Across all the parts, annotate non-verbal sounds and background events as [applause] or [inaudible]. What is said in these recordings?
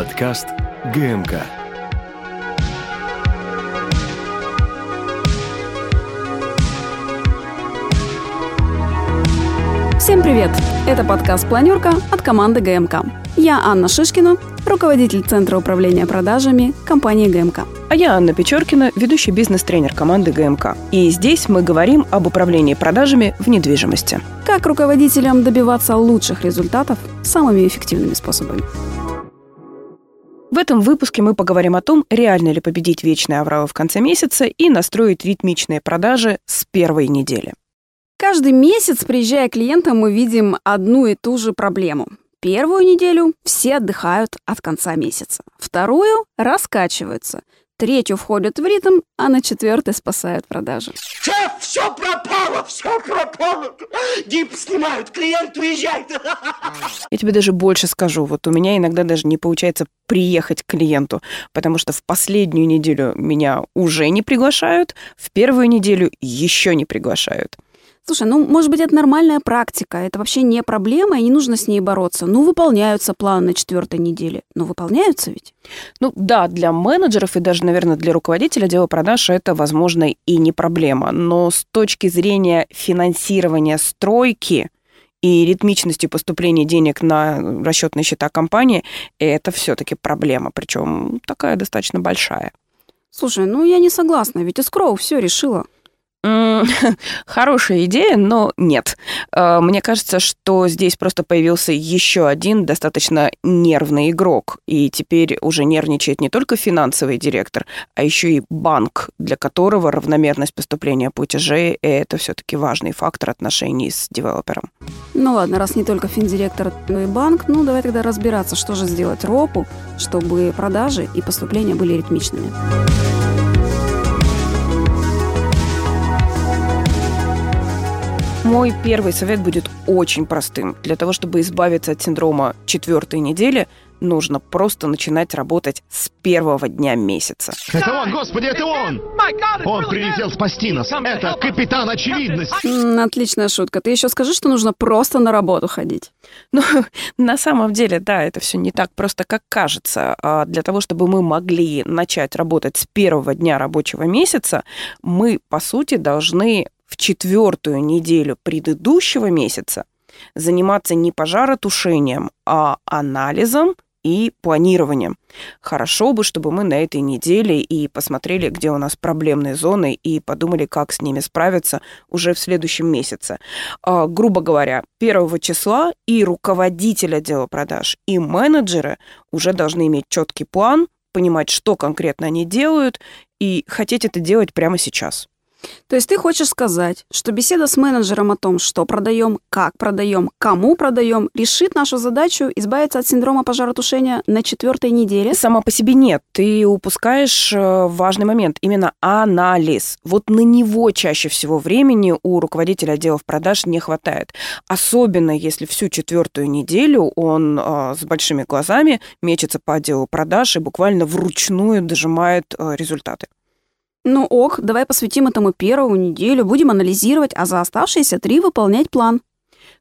Подкаст ГМК. Всем привет! Это подкаст «Планерка» от команды ГМК. Я Анна Шишкина, руководитель Центра управления продажами компании ГМК. А я Анна Печоркина, ведущий бизнес-тренер команды ГМК. И здесь мы говорим об управлении продажами в недвижимости. Как руководителям добиваться лучших результатов самыми эффективными способами. В этом выпуске мы поговорим о том, реально ли победить вечные авралы в конце месяца и настроить ритмичные продажи с первой недели. Каждый месяц, приезжая к клиентам, мы видим одну и ту же проблему. Первую неделю все отдыхают от конца месяца. Вторую раскачиваются. Третью входят в ритм, а на четвертой спасают продажи. Шеф, все пропало, все пропало. Дип снимают, клиент уезжает. Я тебе даже больше скажу. Вот у меня иногда даже не получается приехать к клиенту, потому что в последнюю неделю меня уже не приглашают, в первую неделю еще не приглашают. Слушай, ну, может быть, это нормальная практика, это вообще не проблема, и не нужно с ней бороться. Ну, выполняются планы на четвертой неделе. Ну, выполняются ведь? Ну да, для менеджеров и даже, наверное, для руководителя дела продаж это, возможно, и не проблема. Но с точки зрения финансирования стройки и ритмичности поступления денег на расчетные счета компании, это все-таки проблема, причем такая достаточно большая. Слушай, ну я не согласна, ведь Искроу все решила. [laughs] Хорошая идея, но нет. Э, мне кажется, что здесь просто появился еще один достаточно нервный игрок. И теперь уже нервничает не только финансовый директор, а еще и банк, для которого равномерность поступления платежей – это все-таки важный фактор отношений с девелопером. Ну ладно, раз не только финдиректор, но и банк, ну давай тогда разбираться, что же сделать РОПу, чтобы продажи и поступления были ритмичными. Мой первый совет будет очень простым. Для того, чтобы избавиться от синдрома четвертой недели, нужно просто начинать работать с первого дня месяца. Это он, господи, это он! Он прилетел спасти нас. Это капитан очевидность. Отличная шутка. Ты еще скажи, что нужно просто на работу ходить. [laughs] Ну, на самом деле, да, это все не так просто, как кажется. А Для того, чтобы мы могли начать работать с первого дня рабочего месяца, мы, по сути, должны в четвертую неделю предыдущего месяца заниматься не пожаротушением, а анализом и планированием. Хорошо бы, чтобы мы на этой неделе и посмотрели, где у нас проблемные зоны, и подумали, как с ними справиться уже в следующем месяце. А, грубо говоря, первого числа и руководитель отдела продаж, и менеджеры уже должны иметь четкий план, понимать, что конкретно они делают, и хотеть это делать прямо сейчас. То есть ты хочешь сказать, что беседа с менеджером о том, что продаем, как продаем, кому продаем, решит нашу задачу избавиться от синдрома пожаротушения на четвертой неделе? Сама по себе нет. Ты упускаешь э, важный момент, именно анализ. Вот на него чаще всего времени у руководителя отделов продаж не хватает. Особенно если всю четвертую неделю он э, с большими глазами мечется по отделу продаж и буквально вручную дожимает э, результаты. Ну ок, давай посвятим этому первую неделю, будем анализировать, а за оставшиеся три выполнять план.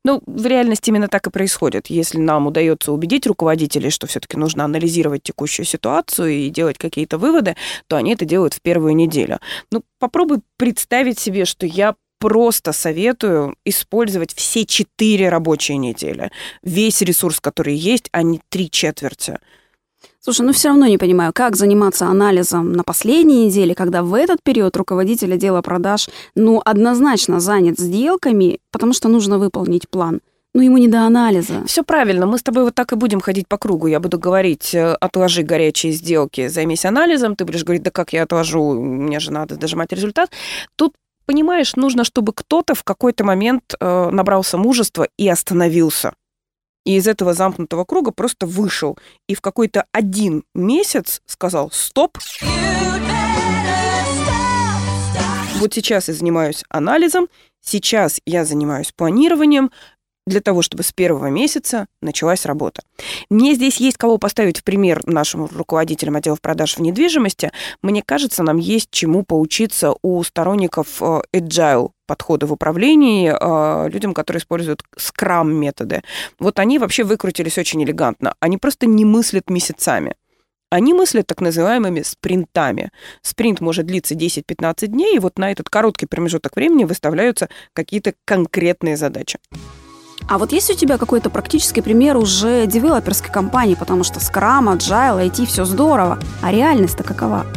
Ну, в реальности именно так и происходит. Если нам удается убедить руководителей, что все-таки нужно анализировать текущую ситуацию и делать какие-то выводы, то они это делают в первую неделю. Ну, попробуй представить себе, что я просто советую использовать все четыре рабочие недели. Весь ресурс, который есть, а не три четверти. Слушай, ну все равно не понимаю, как заниматься анализом на последней неделе, когда в этот период руководитель отдела продаж, ну, однозначно занят сделками, потому что нужно выполнить план. Ну, ему не до анализа. Все правильно, мы с тобой вот так и будем ходить по кругу. Я буду говорить, э, отложи горячие сделки, займись анализом. Ты будешь говорить, да как я отложу, мне же надо дожимать результат. Тут понимаешь, нужно, чтобы кто-то в какой-то момент э, набрался мужества и остановился. И из этого замкнутого круга просто вышел. И в какой-то один месяц сказал «стоп». Вот сейчас я занимаюсь анализом, сейчас я занимаюсь планированием, для того, чтобы с первого месяца началась работа. Мне здесь есть кого поставить в пример нашим руководителям отделов продаж в недвижимости. Мне кажется, нам есть чему поучиться у сторонников э, agile подходы в управлении э, людям, которые используют скрам-методы. Вот они вообще выкрутились очень элегантно. Они просто не мыслят месяцами. Они мыслят так называемыми спринтами. Спринт может длиться 10-15 дней, и вот на этот короткий промежуток времени выставляются какие-то конкретные задачи. А вот есть у тебя какой-то практический пример уже девелоперской компании, потому что Scrum, Agile, IT, все здорово, а реальность-то какова?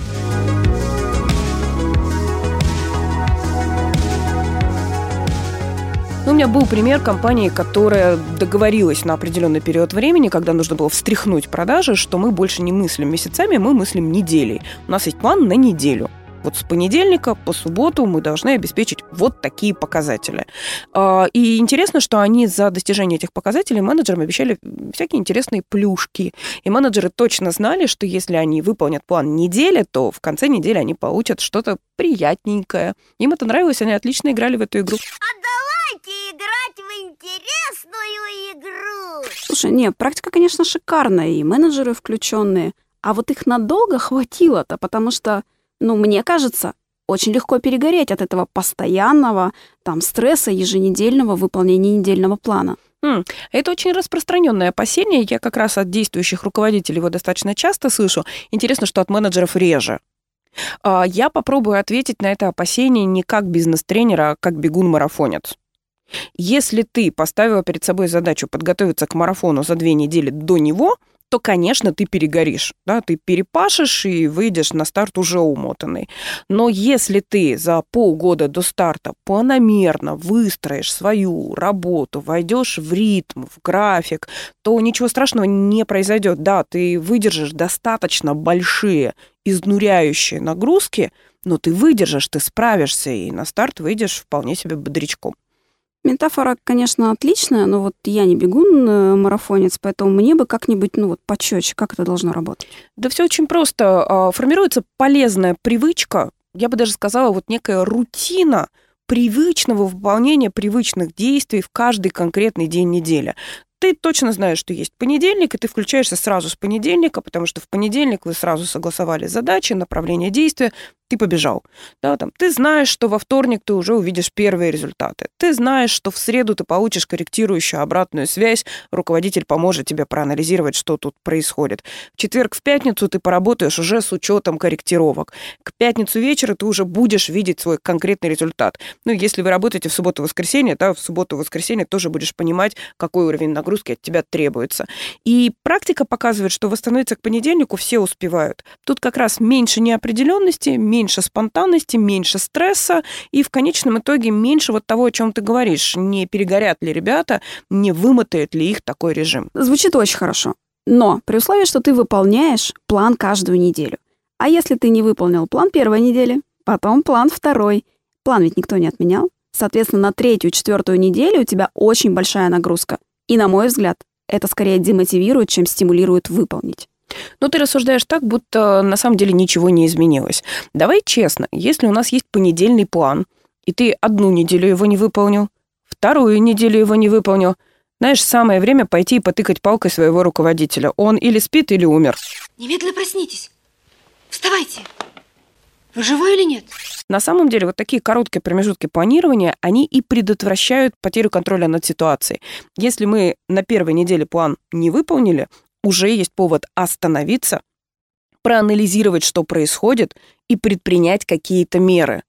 Ну, у меня был пример компании, которая договорилась на определенный период времени, когда нужно было встряхнуть продажи, что мы больше не мыслим месяцами, мы мыслим неделей. У нас есть план на неделю. Вот с понедельника по субботу мы должны обеспечить вот такие показатели. А, и интересно, что они за достижение этих показателей менеджерам обещали всякие интересные плюшки. И менеджеры точно знали, что если они выполнят план недели, то в конце недели они получат что-то приятненькое. Им это нравилось, они отлично играли в эту игру. А давайте играть в интересную игру. Слушай, не, практика, конечно, шикарная, и менеджеры включенные. А вот их надолго хватило-то, потому что, ну, мне кажется, очень легко перегореть от этого постоянного там стресса еженедельного выполнения недельного плана. Это очень распространенное опасение. Я как раз от действующих руководителей его достаточно часто слышу. Интересно, что от менеджеров реже. А, Я попробую ответить на это опасение не как бизнес-тренер, а как бегун-марафонец. Если ты поставила перед собой задачу подготовиться к марафону за две недели до него, то, конечно, ты перегоришь, да, ты перепашешь и выйдешь на старт уже умотанный. Но если ты за полгода до старта планомерно выстроишь свою работу, войдешь в ритм, в график, то ничего страшного не произойдет. Да, ты выдержишь достаточно большие, изнуряющие нагрузки, но ты выдержишь, ты справишься, и на старт выйдешь вполне себе бодрячком. Метафора, конечно, отличная, но вот я не бегун, э, марафонец, поэтому мне бы как-нибудь, ну вот, почетче, как это должно работать. Да все очень просто. А, Формируется полезная привычка, я бы даже сказала, вот некая рутина привычного выполнения привычных действий в каждый конкретный день недели. Ты точно знаешь, что есть понедельник, и ты включаешься сразу с понедельника, потому что в понедельник вы сразу согласовали задачи, направление действия, ты побежал. Да, там, ты знаешь, что во вторник ты уже увидишь первые результаты. Ты знаешь, что в среду ты получишь корректирующую обратную связь, руководитель поможет тебе проанализировать, что тут происходит. В четверг, в пятницу ты поработаешь уже с учетом корректировок. К пятницу вечера ты уже будешь видеть свой конкретный результат. Ну, если вы работаете в субботу-воскресенье, да, в субботу-воскресенье тоже будешь понимать, какой уровень нагрузки от тебя требуется. И практика показывает, что восстановиться к понедельнику все успевают. Тут как раз меньше неопределенности, меньше спонтанности, меньше стресса и в конечном итоге меньше вот того, о чем ты говоришь. Не перегорят ли ребята, не вымотает ли их такой режим. Звучит очень хорошо. Но при условии, что ты выполняешь план каждую неделю. А если ты не выполнил план первой недели, потом план второй, план ведь никто не отменял, соответственно, на третью, четвертую неделю у тебя очень большая нагрузка. И, на мой взгляд, это скорее демотивирует, чем стимулирует выполнить. Но ты рассуждаешь так, будто на самом деле ничего не изменилось. Давай честно, если у нас есть понедельный план, и ты одну неделю его не выполнил, вторую неделю его не выполнил, знаешь, самое время пойти и потыкать палкой своего руководителя. Он или спит, или умер. Немедленно проснитесь. Вставайте. Вы живой или нет? На самом деле, вот такие короткие промежутки планирования, они и предотвращают потерю контроля над ситуацией. Если мы на первой неделе план не выполнили, уже есть повод остановиться, проанализировать, что происходит, и предпринять какие-то меры.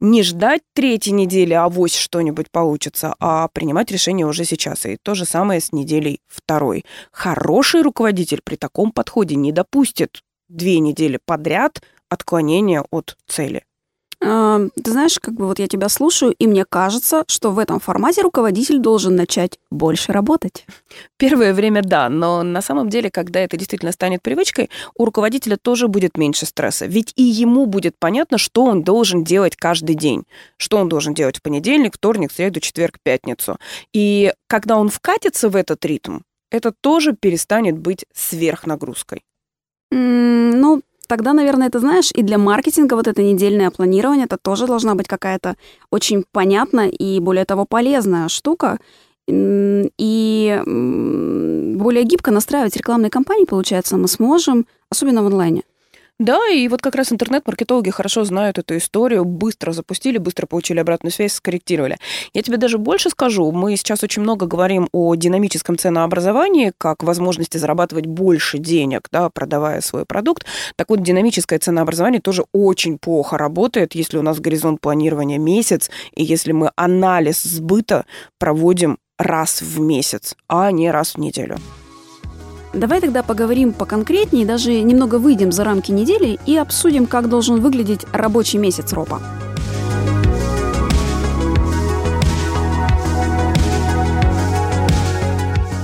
Не ждать третьей недели, а авось что-нибудь получится, а принимать решение уже сейчас. И то же самое с неделей второй. Хороший руководитель при таком подходе не допустит две недели подряд отклонения от цели. Ты знаешь, как бы вот я тебя слушаю, и мне кажется, что в этом формате руководитель должен начать больше работать. Первое время да, но на самом деле, когда это действительно станет привычкой, у руководителя тоже будет меньше стресса. Ведь и ему будет понятно, что он должен делать каждый день. Что он должен делать в понедельник, вторник, среду, четверг, пятницу. И когда он вкатится в этот ритм, это тоже перестанет быть сверхнагрузкой. Ну, тогда, наверное, ты знаешь, и для маркетинга вот это недельное планирование, это тоже должна быть какая-то очень понятная и, более того, полезная штука. И более гибко настраивать рекламные кампании, получается, мы сможем, особенно в онлайне. Да, и вот как раз интернет-маркетологи хорошо знают эту историю, быстро запустили, быстро получили обратную связь, скорректировали. Я тебе даже больше скажу, мы сейчас очень много говорим о динамическом ценообразовании, как возможности зарабатывать больше денег, да, продавая свой продукт. Так вот, динамическое ценообразование тоже очень плохо работает, если у нас горизонт планирования месяц, и если мы анализ сбыта проводим раз в месяц, а не раз в неделю. Давай тогда поговорим поконкретнее, даже немного выйдем за рамки недели и обсудим, как должен выглядеть рабочий месяц РОПа.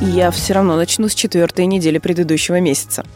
Я все равно начну с четвертой недели предыдущего месяца.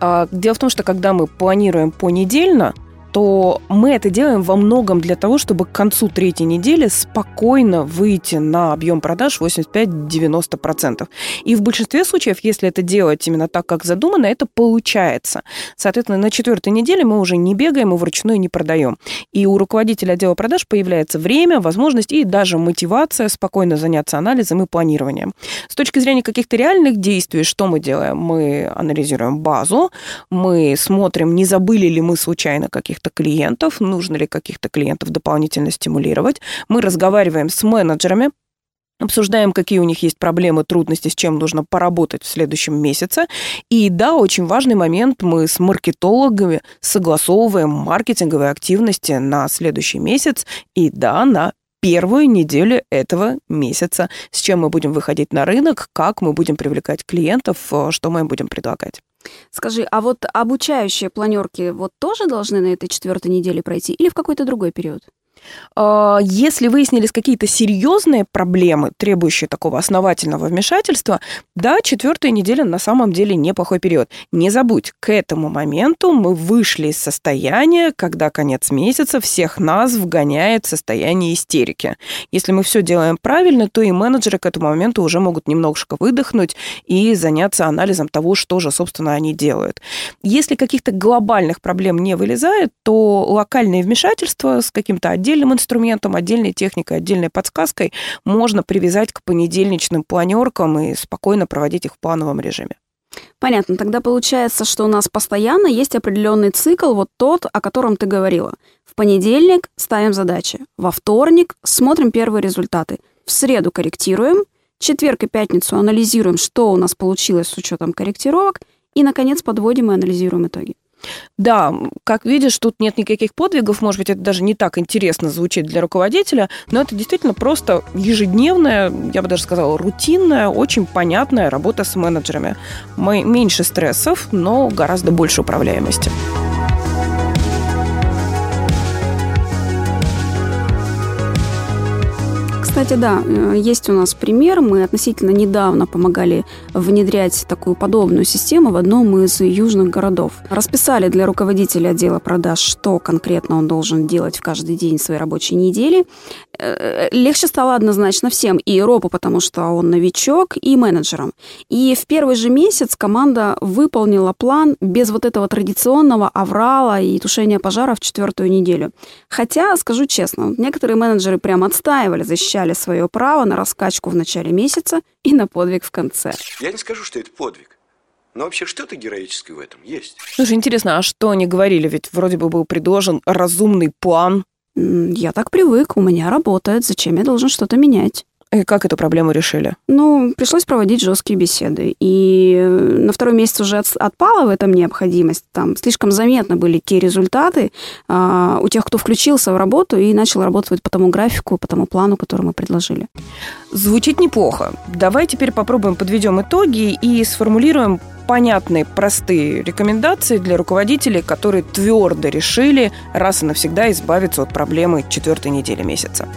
А, дело в том, что когда мы планируем понедельно, то мы это делаем во многом для того, чтобы к концу третьей недели спокойно выйти на объем продаж 85-90%. И в большинстве случаев, если это делать именно так, как задумано, это получается. Соответственно, на четвертой неделе мы уже не бегаем и вручную не продаем. И у руководителя отдела продаж появляется время, возможность и даже мотивация спокойно заняться анализом и планированием. С точки зрения каких-то реальных действий, что мы делаем? Мы анализируем базу, мы смотрим, не забыли ли мы случайно каких каких-то клиентов, нужно ли каких-то клиентов дополнительно стимулировать. Мы разговариваем с менеджерами, обсуждаем, какие у них есть проблемы, трудности, с чем нужно поработать в следующем месяце. И да, очень важный момент, мы с маркетологами согласовываем маркетинговые активности на следующий месяц и да, на первую неделю этого месяца, с чем мы будем выходить на рынок, как мы будем привлекать клиентов, что мы им будем предлагать. Скажи, а вот обучающие планерки вот тоже должны на этой четвертой неделе пройти или в какой-то другой период? А, если выяснились какие-то серьезные проблемы, требующие такого основательного вмешательства, да, четвертая неделя на самом деле неплохой период. Не забудь, к этому моменту мы вышли из состояния, когда конец месяца всех нас вгоняет в состояние истерики. Если мы все делаем правильно, то и менеджеры к этому моменту уже могут немножко выдохнуть и заняться анализом того, что же, собственно, они делают. Если каких-то глобальных проблем не вылезает, то локальные вмешательства с каким-то отдельным отдельным инструментом, отдельной техникой, отдельной подсказкой можно привязать к понедельничным планеркам и спокойно проводить их в плановом режиме. Понятно. Тогда получается, что у нас постоянно есть определенный цикл, вот тот, о котором ты говорила. В понедельник ставим задачи, во вторник смотрим первые результаты, в среду корректируем, четверг и пятницу анализируем, что у нас получилось с учетом корректировок, и, наконец, подводим и анализируем итоги. Да, как видишь, тут нет никаких подвигов, может быть, это даже не так интересно звучит для руководителя, но это действительно просто ежедневная, я бы даже сказала, рутинная, очень понятная работа с менеджерами. Мы меньше стрессов, но гораздо больше управляемости. Кстати, да, э, есть у нас пример. Мы относительно недавно помогали внедрять такую подобную систему в одном из южных городов. Расписали для руководителя отдела продаж, что конкретно он должен делать в каждый день своей рабочей недели. Э, легче стало однозначно всем, и Ропу, потому что он новичок, и менеджерам. И в первый же месяц команда выполнила план без вот этого традиционного аврала и тушения пожара в четвертую неделю. Хотя, скажу честно, некоторые менеджеры прям отстаивали, защищали отстояли свое право на раскачку в начале месяца и на подвиг в конце. Я не скажу, что это подвиг. Но вообще что-то героическое в этом есть. Слушай, интересно, а что они говорили? Ведь вроде бы был предложен разумный план. Я так привык, у меня работает, зачем я должен что-то менять? И как эту проблему решили? Ну, пришлось проводить жесткие беседы. И э, на второй месяц уже отпала в этом необходимость. Там слишком заметны были те результаты а, у тех, кто включился в работу и начал работать по тому графику, по тому плану, который мы предложили. Звучит неплохо. Давай теперь попробуем подведем итоги и сформулируем понятные, простые рекомендации для руководителей, которые твердо решили раз и навсегда избавиться от проблемы четвертой недели месяца.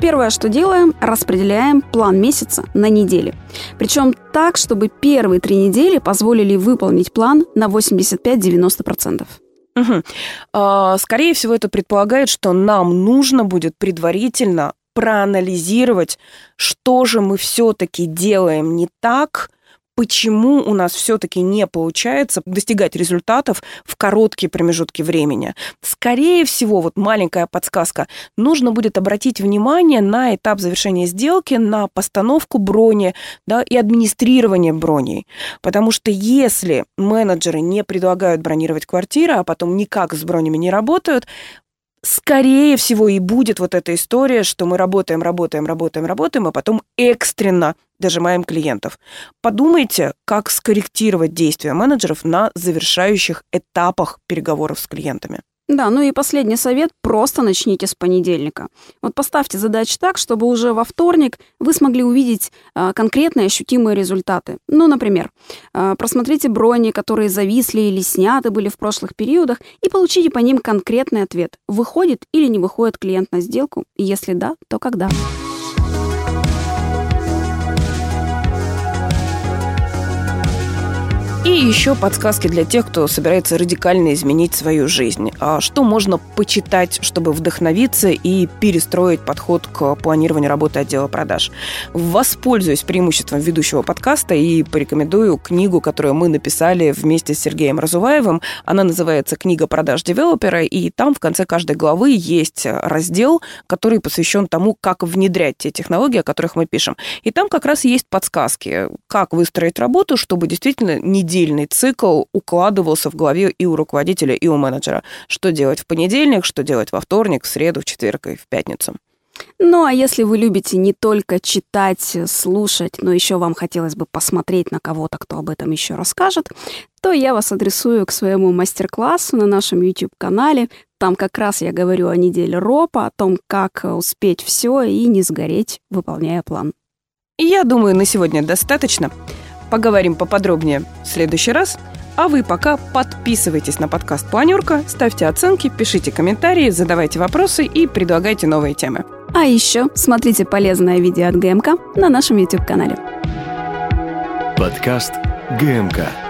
Первое, что делаем, распределяем план месяца на недели. Причем так, чтобы первые три недели позволили выполнить план на 85-90%. Угу. А, скорее всего, это предполагает, что нам нужно будет предварительно проанализировать, что же мы все-таки делаем не так, почему у нас все-таки не получается достигать результатов в короткие промежутки времени. Скорее всего, вот маленькая подсказка, нужно будет обратить внимание на этап завершения сделки, на постановку брони да, и администрирование броней. Потому что если менеджеры не предлагают бронировать квартиры, а потом никак с бронями не работают, скорее всего, и будет вот эта история, что мы работаем, работаем, работаем, работаем, а потом экстренно дожимаем клиентов. Подумайте, как скорректировать действия менеджеров на завершающих этапах переговоров с клиентами. Да, ну и последний совет – просто начните с понедельника. Вот поставьте задачи так, чтобы уже во вторник вы смогли увидеть э, конкретные ощутимые результаты. Ну, например, э, просмотрите брони, которые зависли или сняты были в прошлых периодах, и получите по ним конкретный ответ – выходит или не выходит клиент на сделку, и если да, то когда. Еще подсказки для тех, кто собирается радикально изменить свою жизнь. А что можно почитать, чтобы вдохновиться и перестроить подход к планированию работы отдела продаж? Воспользуюсь преимуществом ведущего подкаста и порекомендую книгу, которую мы написали вместе с Сергеем Разуваевым. Она называется «Книга продаж девелопера», и там в конце каждой главы есть раздел, который посвящен тому, как внедрять те технологии, о которых мы пишем. И там как раз есть подсказки, как выстроить работу, чтобы действительно не недельный цикл укладывался в голове и у руководителя, и у менеджера. Что делать в понедельник, что делать во вторник, в среду, в четверг и в пятницу. Ну, а если вы любите не только читать, слушать, но еще вам хотелось бы посмотреть на кого-то, кто об этом еще расскажет, то я вас адресую к своему мастер-классу на нашем YouTube-канале. Там как раз я говорю о неделе ропа, о том, как успеть все и не сгореть, выполняя план. Я думаю, на сегодня достаточно. Поговорим поподробнее в следующий раз. А вы пока подписывайтесь на подкаст «Планерка», ставьте оценки, пишите комментарии, задавайте вопросы и предлагайте новые темы. А еще смотрите полезное видео от ГМК на нашем YouTube-канале. Подкаст ГМК.